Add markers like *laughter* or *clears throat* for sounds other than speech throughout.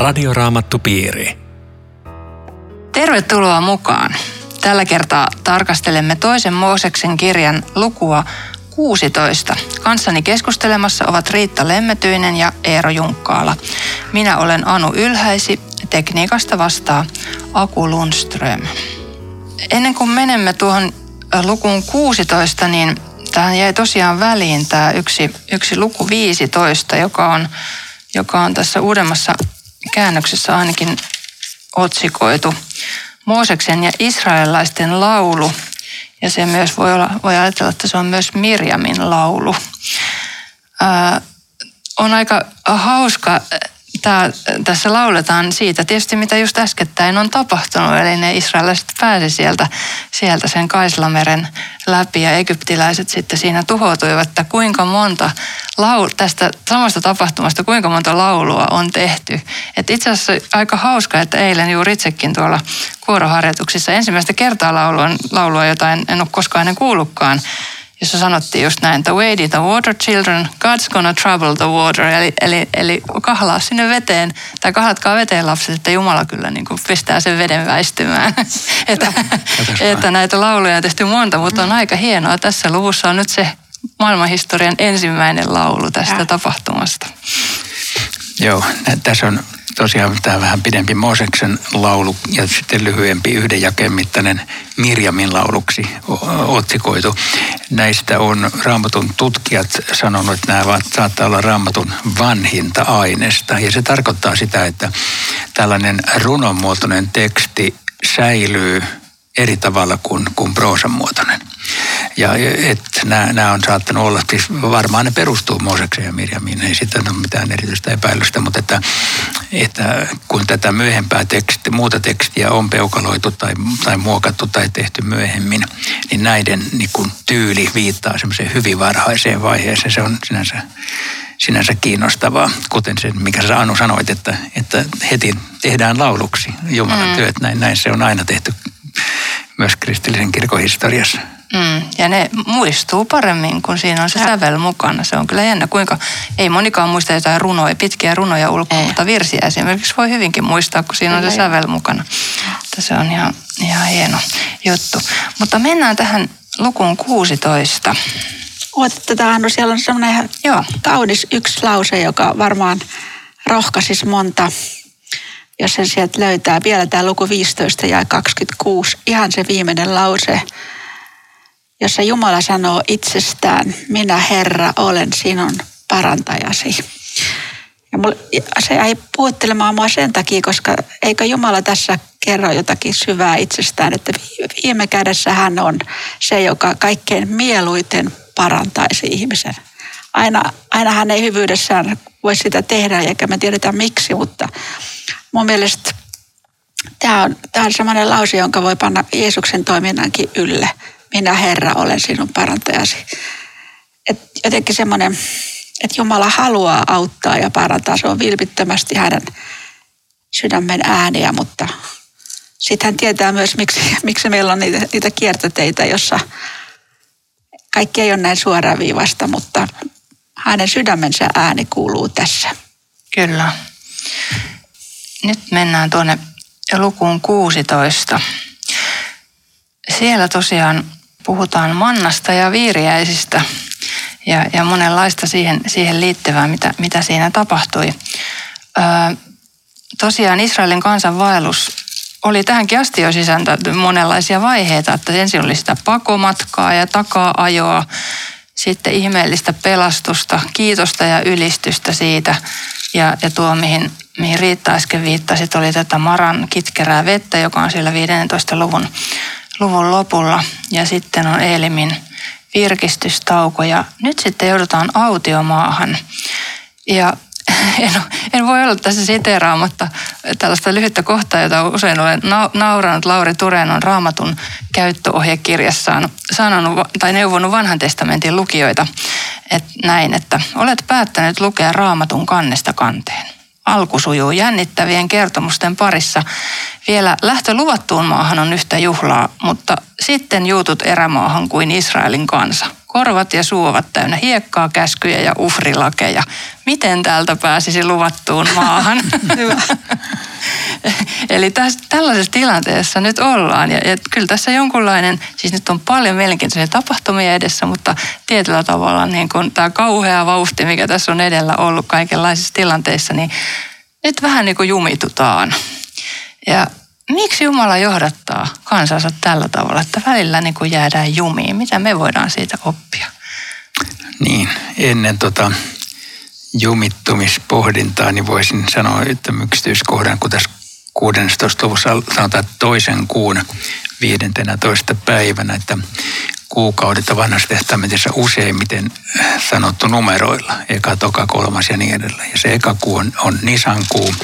Radioraamattupiiri. Tervetuloa mukaan. Tällä kertaa tarkastelemme toisen Mooseksen kirjan lukua 16. Kanssani keskustelemassa ovat Riitta Lemmetyinen ja Eero Junkkaala. Minä olen Anu Ylhäisi, tekniikasta vastaa Aku Lundström. Ennen kuin menemme tuohon lukuun 16, niin tähän jäi tosiaan väliin tämä yksi, yksi luku 15, joka on, joka on tässä uudemmassa käännöksessä ainakin otsikoitu Mooseksen ja israelilaisten laulu. Ja se myös voi, olla, voi ajatella, että se on myös Mirjamin laulu. Ää, on aika hauska Tää, tässä lauletaan siitä tietysti, mitä just äskettäin on tapahtunut. Eli ne israelaiset pääsi sieltä, sieltä sen Kaislameren läpi ja egyptiläiset sitten siinä tuhoutuivat, että kuinka monta laul, tästä samasta tapahtumasta, kuinka monta laulua on tehty. Et itse asiassa aika hauska, että eilen juuri itsekin tuolla kuoroharjoituksissa ensimmäistä kertaa laulua, laulua jota en, en ole koskaan ennen kuullutkaan, jossa sanottiin just näin, the way the water children, God's gonna trouble the water. Eli, eli, eli kahlaa sinne veteen, tai kahlatkaa veteen lapset, että Jumala kyllä niin kuin pistää sen veden väistymään. *laughs* että, että näitä lauluja on tehty monta, mutta on aika hienoa. Tässä luvussa on nyt se maailmanhistorian ensimmäinen laulu tästä ja. tapahtumasta. Joo, tässä on tosiaan tämä vähän pidempi Mooseksen laulu ja sitten lyhyempi yhden jakeen mittainen Mirjamin lauluksi otsikoitu. Näistä on raamatun tutkijat sanonut, että nämä saattaa olla raamatun vanhinta aineesta. Ja se tarkoittaa sitä, että tällainen runonmuotoinen teksti säilyy eri tavalla kuin, kuin proosan muotoinen. Ja että nämä, nämä on saattanut olla, siis varmaan ne perustuu Moosekseen ja Mirjamiin, ei sitä ole mitään erityistä epäilystä, mutta että, että kun tätä myöhempää tekstiä, muuta tekstiä on peukaloitu tai, tai muokattu tai tehty myöhemmin, niin näiden niin kuin, tyyli viittaa semmoiseen hyvin varhaiseen vaiheeseen. Se on sinänsä, sinänsä kiinnostavaa, kuten se, mikä sä Anu sanoit, että, että heti tehdään lauluksi Jumalan mm. työt. Näin, näin se on aina tehty myös kristillisen kirkon historiassa. Mm, ja ne muistuu paremmin, kun siinä on se ja. sävel mukana. Se on kyllä jännä, kuinka ei monikaan muista jotain runoja, pitkiä runoja ulkoa, ei. mutta virsiä esimerkiksi voi hyvinkin muistaa, kun siinä on se sävel mukana. Että se on ihan, ihan hieno juttu. Mutta mennään tähän lukuun 16. Otetaan, no siellä on semmoinen Joo. kaunis yksi lause, joka varmaan rohkaisisi monta jos sen sieltä löytää. Vielä tämä luku 15 ja 26, ihan se viimeinen lause, jossa Jumala sanoo itsestään, minä Herra olen sinun parantajasi. Ja mulle, se ei puhuttelemaan mua sen takia, koska eikö Jumala tässä kerro jotakin syvää itsestään, että viime kädessä hän on se, joka kaikkein mieluiten parantaisi ihmisen. Aina, aina hän ei hyvyydessään voi sitä tehdä, eikä me tiedetä miksi, mutta mun mielestä tämä on, tämä on sellainen lause, jonka voi panna Jeesuksen toiminnankin ylle. Minä Herra olen sinun parantajasi. Et jotenkin semmoinen, että Jumala haluaa auttaa ja parantaa. Se on vilpittömästi hänen sydämen ääniä, mutta sitten hän tietää myös, miksi, *laughs* miksi meillä on niitä, niitä kiertoteitä, jossa kaikki ei ole näin suoraviivasta, mutta hänen sydämensä ääni kuuluu tässä. Kyllä. Nyt mennään tuonne lukuun 16. Siellä tosiaan puhutaan mannasta ja viiriäisistä ja, ja monenlaista siihen, siihen liittyvää, mitä, mitä siinä tapahtui. Öö, tosiaan Israelin kansan vaellus oli tähänkin asti jo sisältä monenlaisia vaiheita, että ensin oli sitä pakomatkaa ja takaa-ajoa, sitten ihmeellistä pelastusta, kiitosta ja ylistystä siitä ja, ja tuo, mihin mihin Riitta äsken viittasi, oli tätä Maran kitkerää vettä, joka on siellä 15. luvun, luvun lopulla. Ja sitten on Eelimin virkistystauko ja nyt sitten joudutaan autiomaahan. Ja *laughs* en, en voi olla tässä siteraamatta tällaista lyhyttä kohtaa, jota usein olen nauranut. Lauri Turen on raamatun käyttöohjekirjassaan sanonut tai neuvonut vanhan testamentin lukijoita että näin, että olet päättänyt lukea raamatun kannesta kanteen alku sujuu jännittävien kertomusten parissa. Vielä lähtö luvattuun maahan on yhtä juhlaa, mutta sitten juutut erämaahan kuin Israelin kansa. Korvat ja suovat täynnä hiekkaa, käskyjä ja uhrilakeja. Miten täältä pääsisi luvattuun maahan? *laughs* *laughs* Eli tässä, tällaisessa tilanteessa nyt ollaan. Ja, ja kyllä tässä jonkunlainen, siis nyt on paljon mielenkiintoisia tapahtumia edessä, mutta tietyllä tavalla niin kun tämä kauhea vauhti, mikä tässä on edellä ollut kaikenlaisissa tilanteissa, niin nyt vähän niin kuin jumitutaan. Ja miksi Jumala johdattaa kansansa tällä tavalla, että välillä niin kuin jäädään jumiin? Mitä me voidaan siitä oppia? Niin, ennen tota jumittumispohdintaa, niin voisin sanoa että yksityiskohdan, kun tässä 16. luvussa sanotaan toisen kuun 15. päivänä, että kuukaudet on vanhassa testamentissa useimmiten sanottu numeroilla, eka, toka, kolmas ja niin edelleen. Ja se eka kuu on, on Nisan kuu,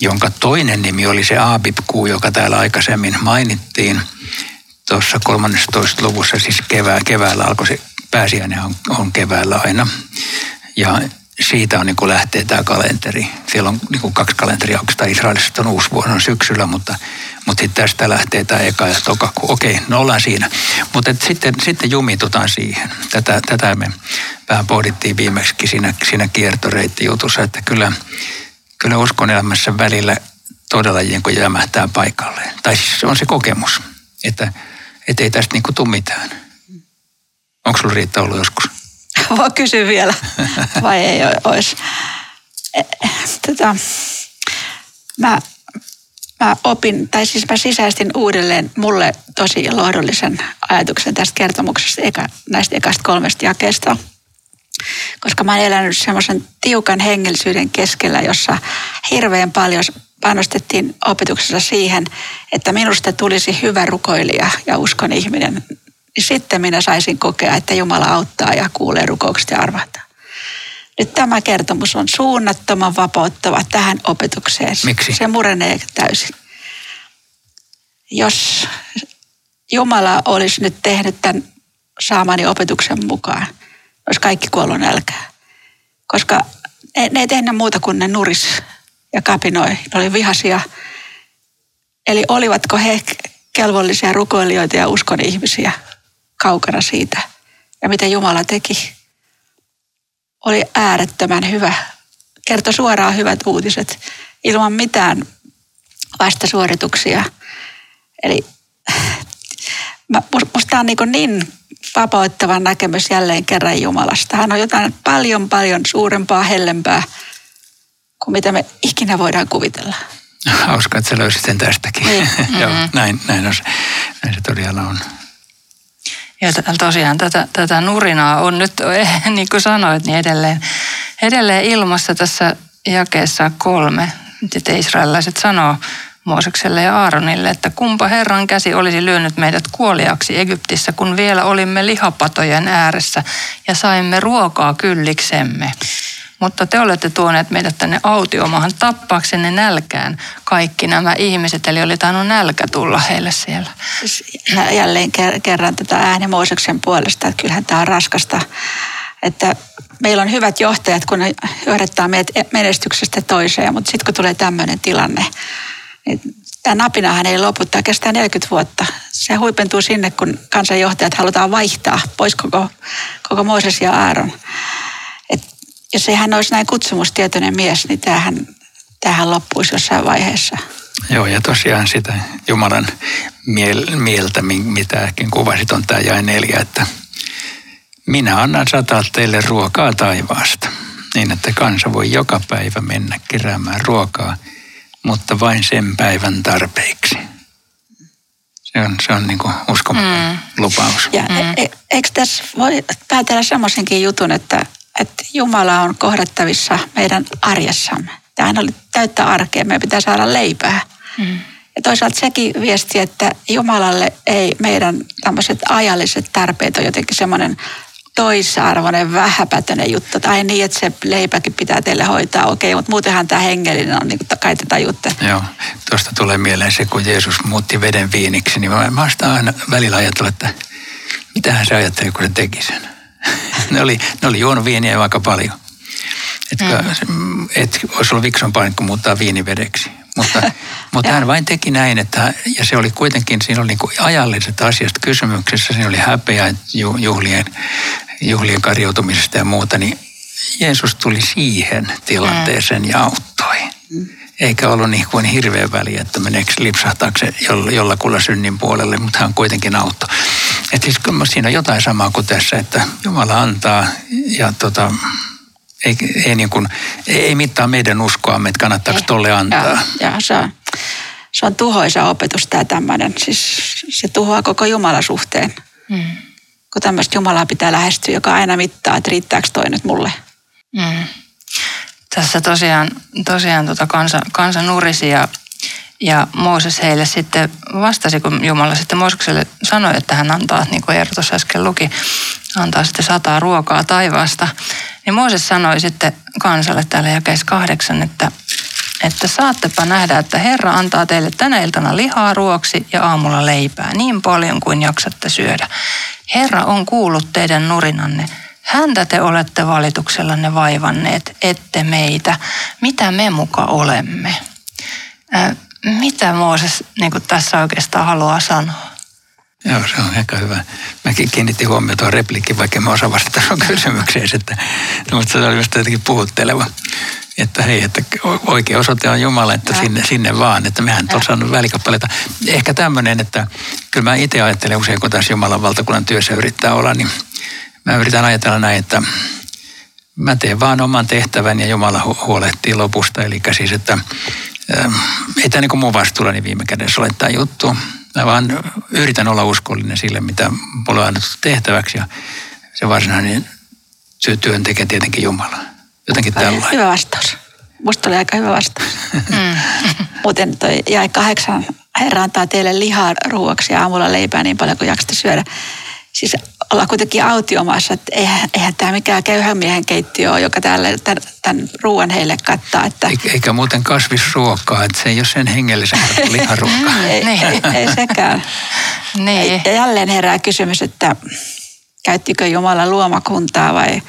jonka toinen nimi oli se Aabib-kuu, joka täällä aikaisemmin mainittiin tuossa 13. luvussa, siis kevää, keväällä alkoi se, pääsiäinen on, on keväällä aina. Ja siitä on niin kuin lähtee tämä kalenteri. Siellä on niin kuin kaksi kalenteria, oikeastaan Israelissa on uusi vuosi on syksyllä, mutta, mutta sitten tästä lähtee tämä eka ja toka. Okei, no ollaan siinä. Mutta sitten, sitten jumitutaan siihen. Tätä, tätä me vähän pohdittiin viimeksi siinä, siinä kiertoreittijutussa, että kyllä, kyllä uskon elämässä välillä todella niin jämähtää paikalleen. Tai siis on se kokemus, että et ei tästä niin kuin tule mitään. Onko sulla Riitta ollut joskus? *laughs* Voi kysyä vielä, vai ei olisi. E, tota, mä, mä opin, tai siis mä sisäistin uudelleen mulle tosi lohdullisen ajatuksen tästä kertomuksesta, eka, näistä ekasta kolmesta jakeesta. Koska mä oon elänyt semmoisen tiukan hengellisyyden keskellä, jossa hirveän paljon panostettiin opetuksessa siihen, että minusta tulisi hyvä rukoilija ja uskon ihminen niin sitten minä saisin kokea, että Jumala auttaa ja kuulee rukoukset ja arvahtaa. Nyt tämä kertomus on suunnattoman vapauttava tähän opetukseen. Miksi? Se murenee täysin. Jos Jumala olisi nyt tehnyt tämän saamani opetuksen mukaan, olisi kaikki kuollut nälkää. Koska ne, ne ei tehnyt muuta kuin ne nuris ja kapinoi. Ne oli vihasia. Eli olivatko he kelvollisia rukoilijoita ja uskon ihmisiä? kaukana siitä. Ja mitä Jumala teki, oli äärettömän hyvä. Kertoi suoraan hyvät uutiset ilman mitään vastasuorituksia. Eli musta on niin, niin vapauttava näkemys jälleen kerran Jumalasta. Hän on jotain paljon paljon suurempaa, hellempää kuin mitä me ikinä voidaan kuvitella. *laughs* Hauska, että sä löysit sen tästäkin. Niin. *laughs* Joo, mm-hmm. näin, näin, on, näin se todella on. Ja tosiaan tätä, tätä nurinaa on nyt, *laughs* niin kuin sanoit, niin edelleen, edelleen ilmassa tässä jakeessa kolme. Sitten israelilaiset sanoo Moosekselle ja Aaronille, että kumpa Herran käsi olisi lyönyt meidät kuoliaksi Egyptissä, kun vielä olimme lihapatojen ääressä ja saimme ruokaa kylliksemme. Mutta te olette tuoneet meidät tänne autiomaahan tappaaksenne nälkään kaikki nämä ihmiset. Eli oli tainnut nälkä tulla heille siellä. Jälleen kerran tätä ääni Mooseksen puolesta, että kyllähän tämä on raskasta. Että meillä on hyvät johtajat, kun ne johdattaa meidät menestyksestä toiseen, mutta sitten kun tulee tämmöinen tilanne, niin tämä napinahan ei lopu, tämä kestää 40 vuotta. Se huipentuu sinne, kun kansanjohtajat halutaan vaihtaa pois koko, koko Mooses ja Aaron jos ei hän olisi näin kutsumustietoinen mies, niin tämähän, tämähän loppuisi jossain vaiheessa. Joo, ja tosiaan sitä Jumalan miel, mieltä, mitä ehkä kuvasit, on tämä jae neljä, että minä annan sataa teille ruokaa taivaasta, niin että kansa voi joka päivä mennä keräämään ruokaa, mutta vain sen päivän tarpeiksi. Se on, se on niin kuin uskomaton mm. lupaus. Ja mm. e, e, eikö tässä voi päätellä semmoisenkin jutun, että että Jumala on kohdattavissa meidän arjessamme. Tämähän oli täyttä arkea, meidän pitää saada leipää. Mm. Ja toisaalta sekin viesti, että Jumalalle ei meidän tämmöiset ajalliset tarpeet ole jotenkin semmoinen toisarvoinen, vähäpätöinen juttu. Tai niin, että se leipäkin pitää teille hoitaa. Okei, mutta muutenhan tämä hengellinen on niin kuin kai tätä juttua. Joo, tuosta tulee mieleen se, kun Jeesus muutti veden viiniksi, niin mä, mä aina välillä ajatellut, että mitähän se ajatteli, kun se teki sen *laughs* ne, oli, ne oli juonut viiniä aika paljon. Että mm. et olisi ollut viksompaa kuin muuttaa viinivedeksi. Mutta, *laughs* Mutta hän vain teki näin, että, ja se oli kuitenkin, siinä oli niin kuin ajalliset asiat kysymyksessä, siinä oli häpeä juhlien, juhlien karjoutumisesta ja muuta, niin Jeesus tuli siihen tilanteeseen ja auttoi. Eikä ollut niin kuin hirveän väliä, että meneekö lipsahtaako se jollakulla synnin puolelle, mutta hän kuitenkin auttoi. Että siis siinä on jotain samaa kuin tässä, että Jumala antaa ja tota, ei, ei, niin kuin, ei mittaa meidän uskoamme, että kannattaako ei. tolle antaa. Ja, ja se, on, se on tuhoisa opetus tämä tämmöinen. Siis se tuhoaa koko Jumalasuhteen. Mm. Kun tämmöistä Jumalaa pitää lähestyä, joka aina mittaa, että riittääkö toi nyt mulle. Mm. Tässä tosiaan, tosiaan tota kansa, kansa nurisi ja, ja Mooses heille sitten vastasi, kun Jumala sitten Moosekselle sanoi, että hän antaa, niin kuin Eero tuossa äsken luki, antaa sitten sataa ruokaa taivaasta. Niin Mooses sanoi sitten kansalle täällä jakeessa kahdeksan, että, että saattepa nähdä, että Herra antaa teille tänä iltana lihaa ruoksi ja aamulla leipää niin paljon kuin jaksatte syödä. Herra on kuullut teidän nurinanne. Häntä te olette valituksellanne vaivanneet, ette meitä. Mitä me muka olemme? Äh, mitä Mooses niin tässä oikeastaan haluaa sanoa? Joo, se on aika hyvä. Mäkin kiinnitin huomioon tuon repliikin, vaikka mä osaan vastata sun *laughs* kysymykseen, että, no, mutta se oli myös jotenkin puhutteleva. Että hei, että oikea osoite on Jumala, että sinne, sinne vaan, että mehän on saanut välikappaleita. Ehkä tämmöinen, että kyllä mä itse ajattelen usein, kun tässä Jumalan valtakunnan työssä yrittää olla, niin mä yritän ajatella näin, että mä teen vaan oman tehtävän ja Jumala huolehtii lopusta. Eli siis, että ähm, ei tämä niin kuin mun vastuullani viime kädessä ole tämä juttu. Mä vaan yritän olla uskollinen sille, mitä mulla on annettu tehtäväksi ja se varsinainen työn tekee tietenkin Jumala. Jotenkin tällainen. Hyvä vastaus. Musta oli aika hyvä vastaus. Mm. *laughs* Muuten toi jäi kahdeksan, Herra antaa teille lihaa ruoaksi ja aamulla leipää niin paljon kuin jaksatte syödä. Siis ollaan kuitenkin autiomaassa, että eihän, eihän tämä mikään köyhän miehen keittiö ole, joka täällä tämän, tämän ruoan heille kattaa. Että... Eikä muuten kasvisruokaa, että se ei ole sen hengellisen *laughs* liharuokaa. ei, ei, ei sekään. niin. Ja jälleen herää kysymys, että käyttikö Jumala luomakuntaa vai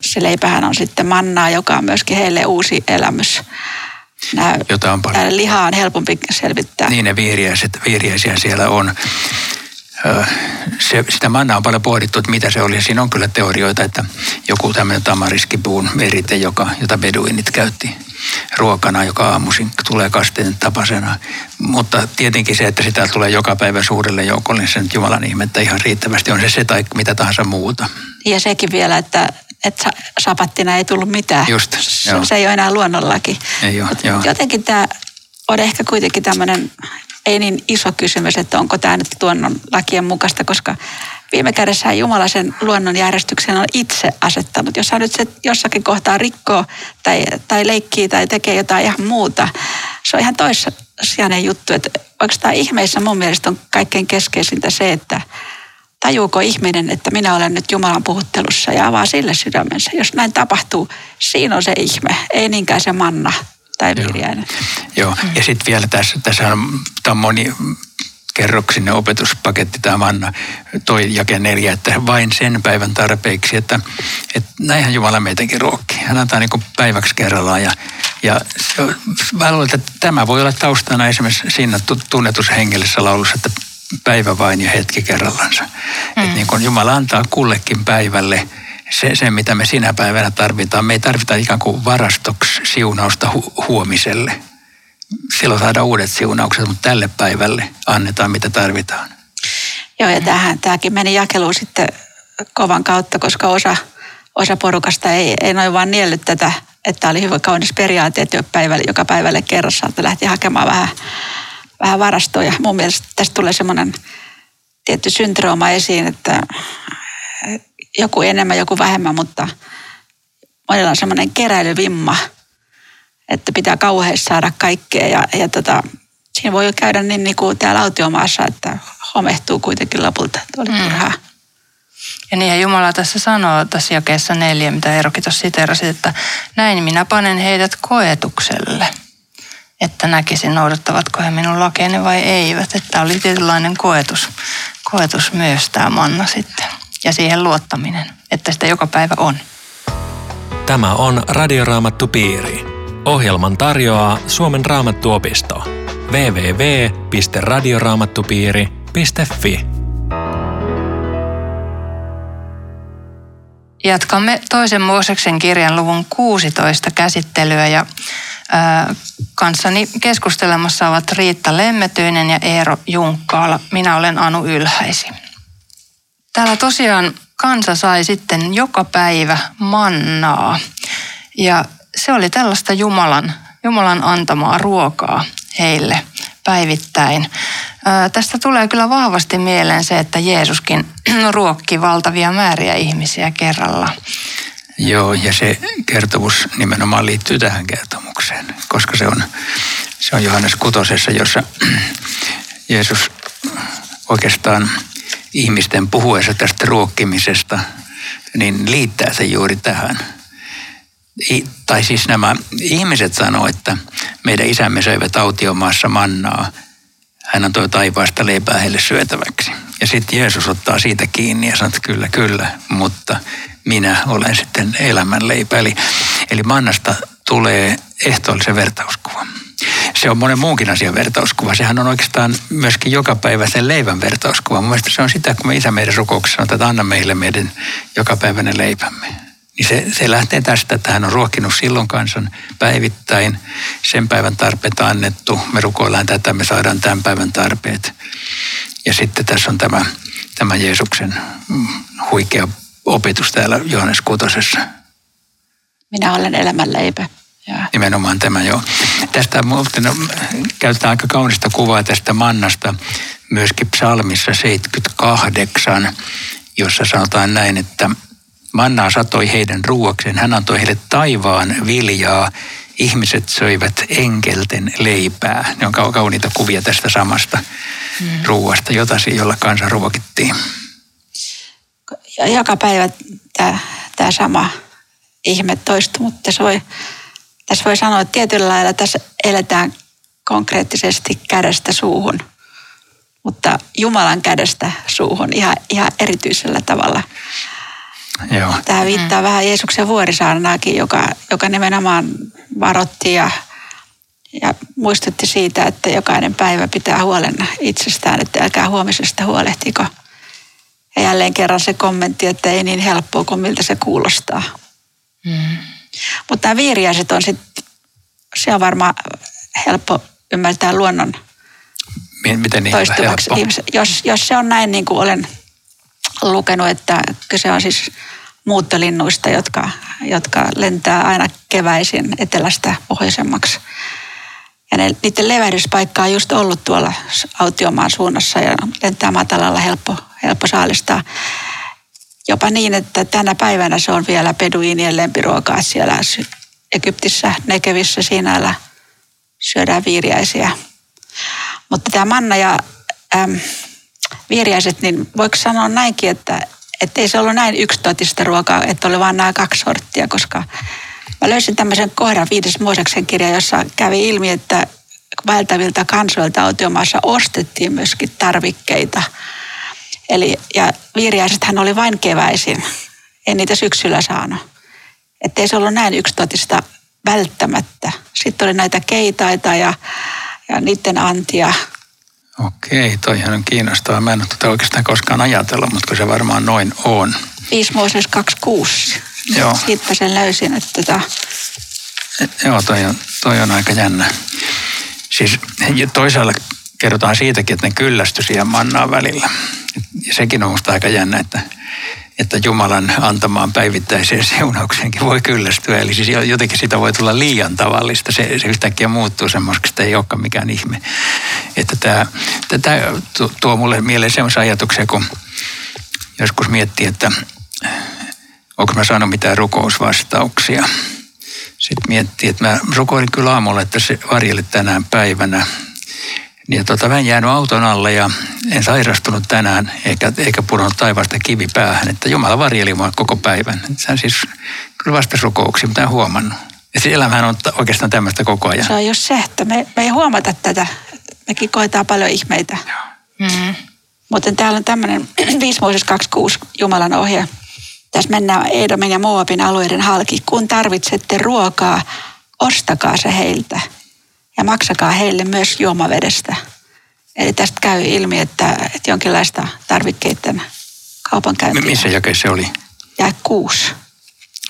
se leipähän on sitten mannaa, joka on myöskin heille uusi elämys. Nämä, Jota on paljon. Liha on helpompi selvittää. Niin ne viiriäiset, viiriäisiä siellä on se, sitä mannaa on paljon pohdittu, että mitä se oli. Siinä on kyllä teorioita, että joku tämmöinen tamariskipuun verite, joka, jota beduinit käytti ruokana, joka aamuisin tulee kasteen tapasena. Mutta tietenkin se, että sitä tulee joka päivä suurelle joukolle, niin se nyt Jumalan ihmettä ihan riittävästi on se se tai mitä tahansa muuta. Ja sekin vielä, että että sapattina ei tullut mitään. Just, se, se ei ole enää luonnollaki. Ei ole, joo. Jotenkin tämä on ehkä kuitenkin tämmöinen ei niin iso kysymys, että onko tämä nyt luonnon lakien mukaista, koska viime kädessä Jumala sen luonnonjärjestyksen on itse asettanut. Jos hän nyt se jossakin kohtaa rikkoo tai, tai leikkii tai tekee jotain ihan muuta, se on ihan toissijainen juttu. Että oikeastaan ihmeissä mun mielestä on kaikkein keskeisintä se, että tajuuko ihminen, että minä olen nyt Jumalan puhuttelussa ja avaa sille sydämensä. Jos näin tapahtuu, siinä on se ihme, ei niinkään se manna tai Virjäinen. Joo, Joo. ja sitten vielä tässä, tässä on, tämä on moni kerroksinen opetuspaketti tämä Manna, toi jake neljä, että vain sen päivän tarpeiksi, että, että näinhän Jumala meitäkin ruokkii. Hän antaa niin päiväksi kerrallaan ja, ja se, mä luulen, että tämä voi olla taustana esimerkiksi siinä tunnetussa hengellisessä laulussa, että päivä vain ja hetki kerrallansa. Mm. Että niin kuin Jumala antaa kullekin päivälle se, se, mitä me sinä päivänä tarvitaan. Me ei tarvita ikään kuin varastoksi siunausta hu- huomiselle. Silloin saadaan uudet siunaukset, mutta tälle päivälle annetaan, mitä tarvitaan. Joo, ja tämähän, tämäkin meni jakeluun sitten kovan kautta, koska osa, osa porukasta ei, ei noin vaan niellyt tätä, että oli hyvä kaunis periaate, että joka päivälle, joka päivälle kerrassa, että lähti hakemaan vähän, vähän varastoja. Mun mielestä tästä tulee semmoinen tietty syndrooma esiin, että joku enemmän, joku vähemmän, mutta monilla on semmoinen keräilyvimma, että pitää kauheasti saada kaikkea ja, ja tota, siinä voi jo käydä niin, niin kuin täällä autiomaassa, että homehtuu kuitenkin lopulta, että oli mm. turhaa. Ja niinhän Jumala tässä sanoo tässä jakeessa neljä, mitä Eerokin tuossa siterasi, että näin minä panen heidät koetukselle, että näkisin noudattavatko he minun lakeeni vai eivät. Että tämä oli tietynlainen koetus, koetus myös tämä manna sitten ja siihen luottaminen, että sitä joka päivä on. Tämä on Radioraamattu Piiri. Ohjelman tarjoaa Suomen raamattuopisto. www.radioraamattupiiri.fi Jatkamme toisen Mooseksen kirjan luvun 16 käsittelyä ja ää, kanssani keskustelemassa ovat Riitta Lemmetyinen ja Eero Junkkaala. Minä olen Anu Ylhäisi. Täällä tosiaan kansa sai sitten joka päivä mannaa ja se oli tällaista Jumalan, Jumalan antamaa ruokaa heille päivittäin. Ää, tästä tulee kyllä vahvasti mieleen se, että Jeesuskin *clears throat* ruokki valtavia määriä ihmisiä kerralla. Joo, ja se kertomus nimenomaan liittyy tähän kertomukseen, koska se on, se on Johannes Kutosessa, jossa *clears throat* Jeesus oikeastaan ihmisten puhuessa tästä ruokkimisesta, niin liittää se juuri tähän. I, tai siis nämä ihmiset sanoo, että meidän isämme söivät autiomaassa mannaa. Hän antoi taivaasta leipää heille syötäväksi. Ja sitten Jeesus ottaa siitä kiinni ja sanoo, että kyllä, kyllä, mutta minä olen sitten elämän leipä. Eli, eli mannasta tulee ehtoollisen vertauskuva. Se on monen muunkin asian vertauskuva. Sehän on oikeastaan myöskin joka päivä sen leivän vertauskuva. Mun se on sitä, kun me isä meidän rukouksessa sanotaan, että anna meille meidän jokapäiväinen leipämme. Niin se, se lähtee tästä, että hän on ruokkinut silloin kansan päivittäin. Sen päivän tarpeet annettu. Me rukoillaan tätä, me saadaan tämän päivän tarpeet. Ja sitten tässä on tämä, tämä Jeesuksen mm, huikea opetus täällä Johannes Kutosessa. Minä olen elämänleipä. Ja. Nimenomaan tämä joo. Tästä muuten no, käytetään aika kaunista kuvaa tästä mannasta myöskin psalmissa 78, jossa sanotaan näin, että mannaa satoi heidän ruuakseen. Hän antoi heille taivaan viljaa. Ihmiset söivät enkelten leipää. Ne on kauniita kuvia tästä samasta mm. ruuasta, jota jolla kansa ruokittiin. Joka päivä tämä sama ihme toistuu, mutta tässä voi, tässä voi sanoa, että tietyllä lailla tässä eletään konkreettisesti kädestä suuhun, mutta Jumalan kädestä suuhun ihan, ihan erityisellä tavalla. Joo. Tämä viittaa mm. vähän Jeesuksen vuorisaarnaakin, joka, joka nimenomaan varotti ja, ja muistutti siitä, että jokainen päivä pitää huolen itsestään, että älkää huomisesta huolehtiko. Ja jälleen kerran se kommentti, että ei niin helppoa kuin miltä se kuulostaa. Mm. Mutta nämä viiriäiset on sitten, se on varmaan helppo ymmärtää luonnon Miten niin toistuvaksi. Jos, jos se on näin, niin kuin olen lukenut, että kyse on siis muuttolinnuista, jotka, jotka lentää aina keväisin etelästä pohjoisemmaksi. Ja ne, niiden levähdyspaikka on just ollut tuolla autiomaan suunnassa ja lentää matalalla helppo, helppo saalistaa. Jopa niin, että tänä päivänä se on vielä peduinien lempiruokaa siellä Egyptissä, Nekevissä, Siinällä syödään viiriäisiä. Mutta tämä manna ja äm, viiriäiset, niin voiko sanoa näinkin, että että ei se ollut näin yksitotista ruokaa, että oli vain nämä kaksi sorttia, koska mä löysin tämmöisen kohdan viides Mooseksen kirja, jossa kävi ilmi, että vaeltavilta kansoilta autiomaassa ostettiin myöskin tarvikkeita. Eli, ja viiriäisethän oli vain keväisin, en niitä syksyllä saanut. Että ei se ollut näin yksitotista välttämättä. Sitten oli näitä keitaita ja, ja niiden antia Okei, toihan on kiinnostavaa. Mä en ole tätä oikeastaan koskaan ajatellut, mutta se varmaan noin on. 5 Mooses 26. Joo. Siitä sen löysin, että tota... Joo, toi on, toi on aika jännä. Siis toisaalla kerrotaan siitäkin, että ne kyllästy siihen mannaan välillä. Ja sekin on musta aika jännä, että että Jumalan antamaan päivittäiseen siunaukseenkin voi kyllästyä. Eli siis jotenkin sitä voi tulla liian tavallista. Se, se yhtäkkiä muuttuu semmoiseksi, että ei olekaan mikään ihme. Että tämä, tämä tuo mulle mieleen semmoisia ajatuksia, kun joskus miettii, että onko mä saanut mitään rukousvastauksia. Sitten miettii, että mä rukoilin kyllä aamulla, että se varjeli tänään päivänä niin tota, mä en jäänyt auton alle ja en sairastunut tänään eikä, eikä pudonnut taivaasta kivi päähän. Että Jumala varjeli mua koko päivän. Se on siis kyllä vastasi rukouksiin, mutta en huomannut. Ja se elämähän on oikeastaan tämmöistä koko ajan. Se on just se, että me, me ei huomata tätä. Mekin koetaan paljon ihmeitä. Mm-hmm. Mutta täällä on tämmöinen 5 Mooses 26 Jumalan ohje. Tässä mennään Edomin ja Moabin alueiden halki. Kun tarvitsette ruokaa, ostakaa se heiltä ja maksakaa heille myös juomavedestä. Eli tästä käy ilmi, että, että jonkinlaista tarvikkeiden kaupankäyntiä. Missä jakeessa se oli? Ja kuusi.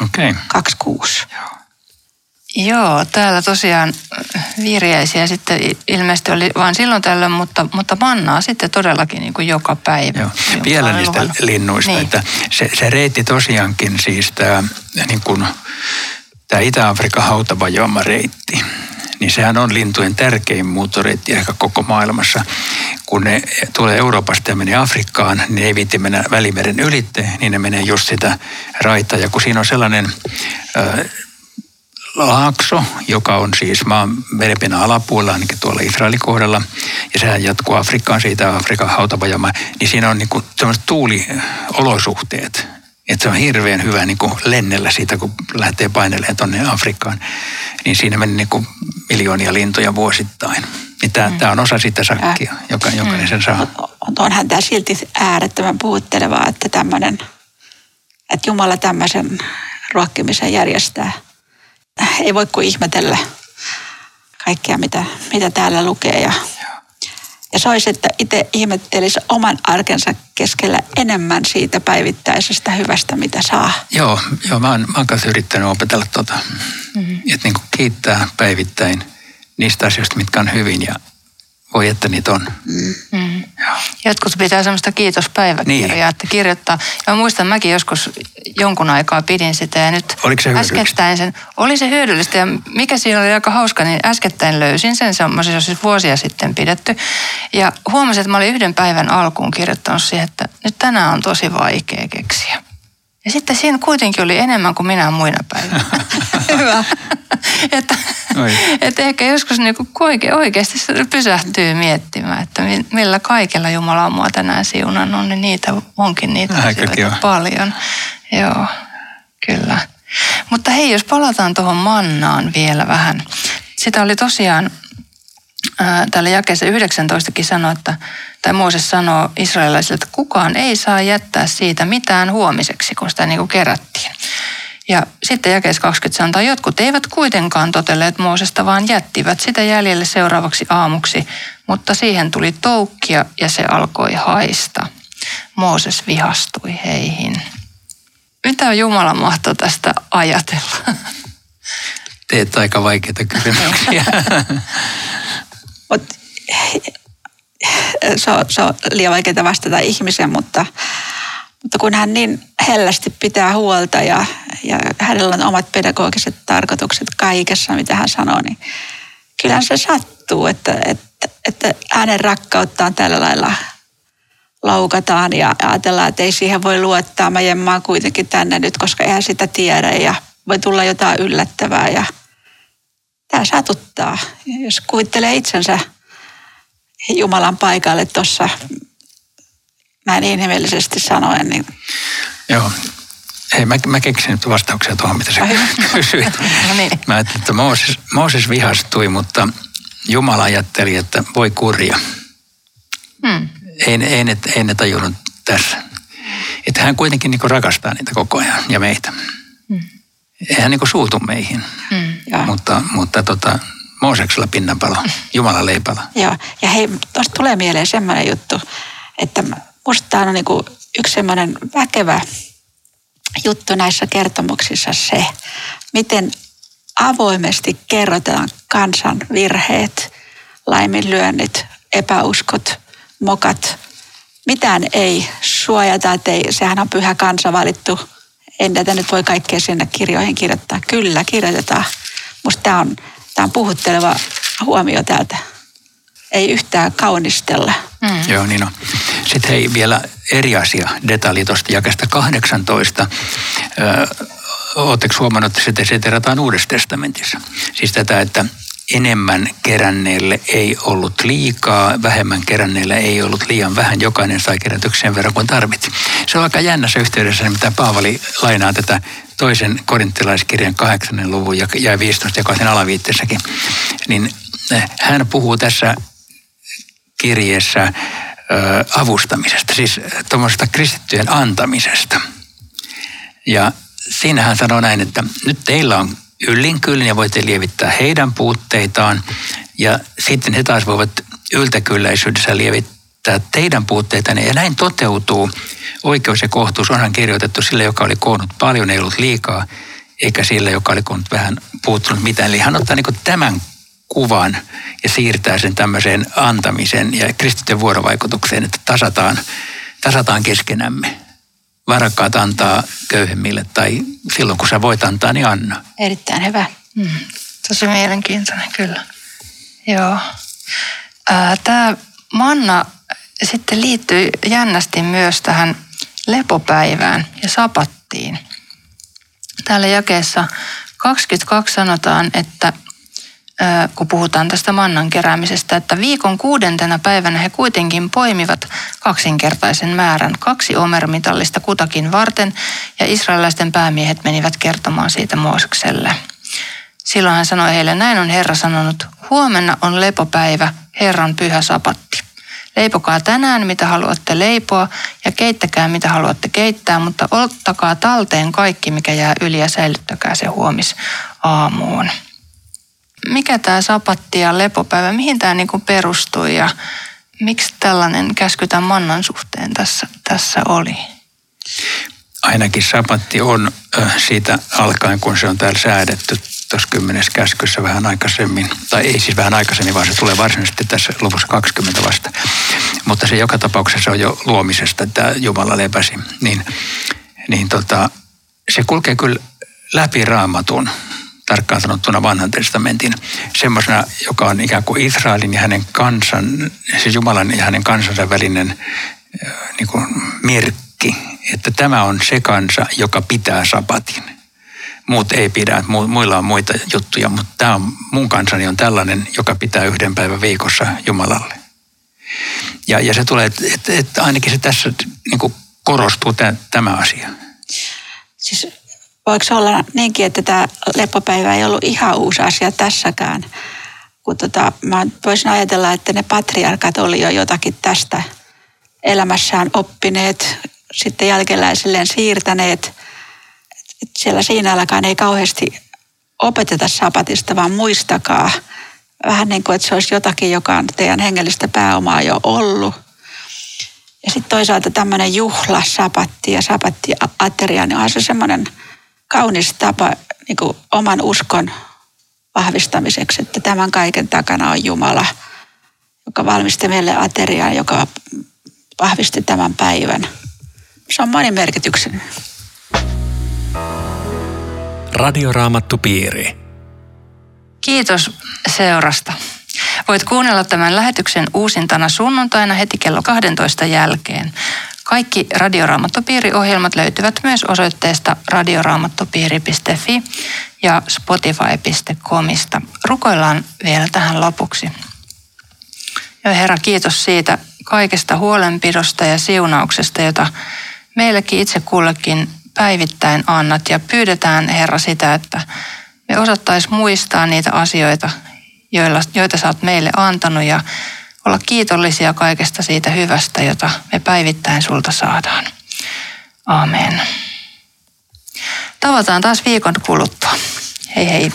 Okei. Okay. Kaksi kuusi. Joo. Joo, täällä tosiaan virjäisiä sitten ilmeisesti oli vain silloin tällöin, mutta, mutta mannaa sitten todellakin niin kuin joka päivä. Joo. Vielä niistä luvannut. linnuista, niin. että se, se reitti tosiaankin siis tämä, niin kuin, tämä Itä-Afrikan hautavajoama reitti, niin sehän on lintujen tärkein muuttoreitti ehkä koko maailmassa. Kun ne tulee Euroopasta ja menee Afrikkaan, niin ei viitti mennä Välimeren ylitte, niin ne menee just sitä raita. Ja kun siinä on sellainen äh, laakso, joka on siis maan merenpinnan alapuolella, ainakin tuolla Israelin kohdalla, ja sehän jatkuu Afrikkaan siitä Afrikan hautavajama, niin siinä on niin tuuliolosuhteet. Että se on hirveän hyvä niin kuin lennellä siitä, kun lähtee painelemaan tuonne Afrikkaan. Niin siinä meni niin kuin miljoonia lintuja vuosittain. Niin tämä, mm. tämä on osa sitä sakkia, äh. joka jokainen mm. sen saa. Onhan tämä silti äärettömän puhuttelevaa, että tämmöinen, että Jumala tämmöisen ruokkimisen järjestää – ei voi kuin ihmetellä kaikkea, mitä, mitä täällä lukee. Ja, ja se olisi, että itse ihmettelisi oman arkensa keskellä enemmän siitä päivittäisestä hyvästä, mitä saa. Joo, joo mä, oon, mä oon kanssa yrittänyt opetella tuota. Mm-hmm. Että niin kiittää päivittäin niistä asioista, mitkä on hyvin ja voi että niitä on. Mm. Jotkut pitää semmoista kiitospäiväkirjaa, niin. että kirjoittaa. Ja mä muistan, mäkin joskus jonkun aikaa pidin sitä ja nyt Oliko se äskettäin sen, oli se hyödyllistä ja mikä siinä oli aika hauska, niin äskettäin löysin sen, se on siis vuosia sitten pidetty. Ja huomasin, että mä olin yhden päivän alkuun kirjoittanut siihen, että nyt tänään on tosi vaikea keksiä. Ja sitten siinä kuitenkin oli enemmän kuin minä muina päivinä. *laughs* Hyvä. että, että ehkä joskus niinku oikeasti pysähtyy miettimään, että millä kaikella Jumala on mua tänään siunannut, niin niitä onkin niitä asioita paljon. Joo, kyllä. Mutta hei, jos palataan tuohon mannaan vielä vähän. Sitä oli tosiaan täällä jakeessa 19kin sanoi, että, tai Mooses sanoo israelilaisille, että kukaan ei saa jättää siitä mitään huomiseksi, kun sitä niin kuin kerättiin. Ja sitten jakeessa 20 sanotaan, jotkut eivät kuitenkaan totelleet Moosesta, vaan jättivät sitä jäljelle seuraavaksi aamuksi, mutta siihen tuli toukkia ja se alkoi haista. Mooses vihastui heihin. Mitä Jumala mahtoi tästä ajatella? Teet aika vaikeita kysymyksiä. *laughs* *laughs* Mut, se, on, se on liian vaikeaa vastata ihmisen, mutta, mutta kun hän niin hellästi pitää huolta ja, ja hänellä on omat pedagogiset tarkoitukset kaikessa, mitä hän sanoo, niin kyllähän se sattuu, että, että, että hänen rakkauttaan tällä lailla loukataan ja ajatellaan, että ei siihen voi luottaa. Mä jemmaan kuitenkin tänne nyt, koska eihän sitä tiedä ja voi tulla jotain yllättävää ja tämä satuttaa. Jos kuvittelee itsensä Jumalan paikalle tuossa näin inhimillisesti sanoen, niin... Joo. Hei, mä, mä keksin nyt vastauksia tuohon, mitä sä kysyit. *laughs* no niin. Mä ajattelin, että Mooses, Mooses vihastui, mutta Jumala ajatteli, että voi kurja. Hmm. Ei, ei, ne, ei ne tajunnut tässä. Että hän kuitenkin niin rakastaa niitä koko ajan ja meitä. Hmm. Eihän niin suutu meihin. Hmm. Mutta, mutta tota, Mooseksella pinnanpalo, Jumala leipalo. *laughs* Joo, ja hei, tuosta tulee mieleen semmoinen juttu, että musta tämä on niin kuin yksi semmoinen väkevä juttu näissä kertomuksissa se, miten avoimesti kerrotaan kansan virheet, laiminlyönnit, epäuskot, mokat. Mitään ei suojata, että ei, sehän on pyhä kansa valittu. En tätä nyt voi kaikkea sinne kirjoihin kirjoittaa. Kyllä, kirjoitetaan. Musta tämä on Tämä on puhutteleva huomio täältä. Ei yhtään kaunistella. Mm. Joo, niin on. Sitten hei, vielä eri asia, detalji tuosta jakesta 18. Oletteko huomannut, että se siterataan Uudessa testamentissa? Siis tätä, että enemmän keränneille ei ollut liikaa, vähemmän keränneille ei ollut liian vähän. Jokainen sai kerätyksen verran kuin tarvitsi. Se on aika jännässä yhteydessä, mitä Paavali lainaa tätä toisen korinttilaiskirjan kahdeksannen luvun ja 15 joka sen alaviitteessäkin. Niin eh, hän puhuu tässä kirjeessä avustamisesta, siis tuommoisesta kristittyjen antamisesta. Ja siinä hän sanoo näin, että nyt teillä on yllin ja voitte lievittää heidän puutteitaan. Ja sitten he taas voivat yltäkylläisyydessä lievittää teidän puutteitanne. Ja näin toteutuu oikeus ja kohtuus. Onhan kirjoitettu sille, joka oli koonnut paljon, ei ollut liikaa, eikä sille, joka oli koonnut vähän puuttunut mitään. Eli hän ottaa niin tämän kuvan ja siirtää sen tämmöiseen antamisen ja kristityn vuorovaikutukseen, että tasataan, tasataan keskenämme. Varakkaat antaa köyhemmille tai silloin kun sä voit antaa, niin anna. Erittäin hyvä. Mm, tosi mielenkiintoinen kyllä. Joo. Tämä manna sitten liittyy jännästi myös tähän lepopäivään ja sapattiin. Täällä jakeessa 22 sanotaan, että kun puhutaan tästä mannan keräämisestä, että viikon kuudentena päivänä he kuitenkin poimivat kaksinkertaisen määrän, kaksi omermitallista kutakin varten, ja israelaisten päämiehet menivät kertomaan siitä Moosekselle. Silloin hän sanoi heille, näin on Herra sanonut, huomenna on lepopäivä, Herran pyhä sapatti. Leipokaa tänään, mitä haluatte leipoa, ja keittäkää, mitä haluatte keittää, mutta ottakaa talteen kaikki, mikä jää yli, ja säilyttäkää se huomis aamuun. Mikä tämä sapatti ja lepopäivä, mihin tämä niinku perustui ja miksi tällainen käsky tämän mannan suhteen tässä, tässä oli? Ainakin sapatti on siitä alkaen, kun se on täällä säädetty tuossa kymmenes käskyssä vähän aikaisemmin, tai ei siis vähän aikaisemmin, vaan se tulee varsinaisesti tässä luvussa 20 vasta. Mutta se joka tapauksessa on jo luomisesta, että Jumala lepäsi. Niin, niin tota, se kulkee kyllä läpi raamatun tarkkaan sanottuna vanhan testamentin semmoisena, joka on ikään kuin Israelin ja hänen kansan, siis Jumalan ja hänen kansansa välinen niin kuin merkki, että tämä on se kansa, joka pitää sapatin. Muut ei pidä, muilla on muita juttuja, mutta tämä on, mun kansani on tällainen, joka pitää yhden päivän viikossa Jumalalle. Ja, ja se tulee, että et, et ainakin se tässä niin korostuu tämä asia. Siis voiko olla niinkin, että tämä lepopäivä ei ollut ihan uusi asia tässäkään? Kun tota, mä voisin ajatella, että ne patriarkat oli jo jotakin tästä elämässään oppineet, sitten jälkeläisilleen siirtäneet. Siellä siinä alkaan ei kauheasti opeteta sapatista, vaan muistakaa. Vähän niin kuin, että se olisi jotakin, joka on teidän hengellistä pääomaa jo ollut. Ja sitten toisaalta tämmöinen juhla, sapatti ja sapatti ateria, niin on se semmoinen – kaunis tapa niin kuin oman uskon vahvistamiseksi, että tämän kaiken takana on Jumala, joka valmisti meille ateriaa, joka vahvisti tämän päivän. Se on monimerkityksinen. Radioraamattupiiri. Kiitos seurasta. Voit kuunnella tämän lähetyksen uusintana sunnuntaina heti kello 12 jälkeen. Kaikki Radioraamattopiiri-ohjelmat löytyvät myös osoitteesta radioraamattopiiri.fi ja spotify.comista. Rukoillaan vielä tähän lopuksi. Ja Herra, kiitos siitä kaikesta huolenpidosta ja siunauksesta, jota meillekin itse kullekin päivittäin annat. Ja pyydetään, Herra, sitä, että me osattaisiin muistaa niitä asioita, joilla, joita sä oot meille antanut ja olla kiitollisia kaikesta siitä hyvästä, jota me päivittäin sulta saadaan. Amen. Tavataan taas viikon kuluttua. Hei hei.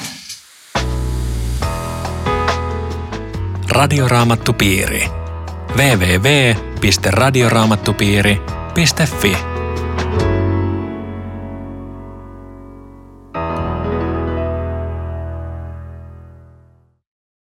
Radioraamattupiiri. www.radioraamattupiiri.fi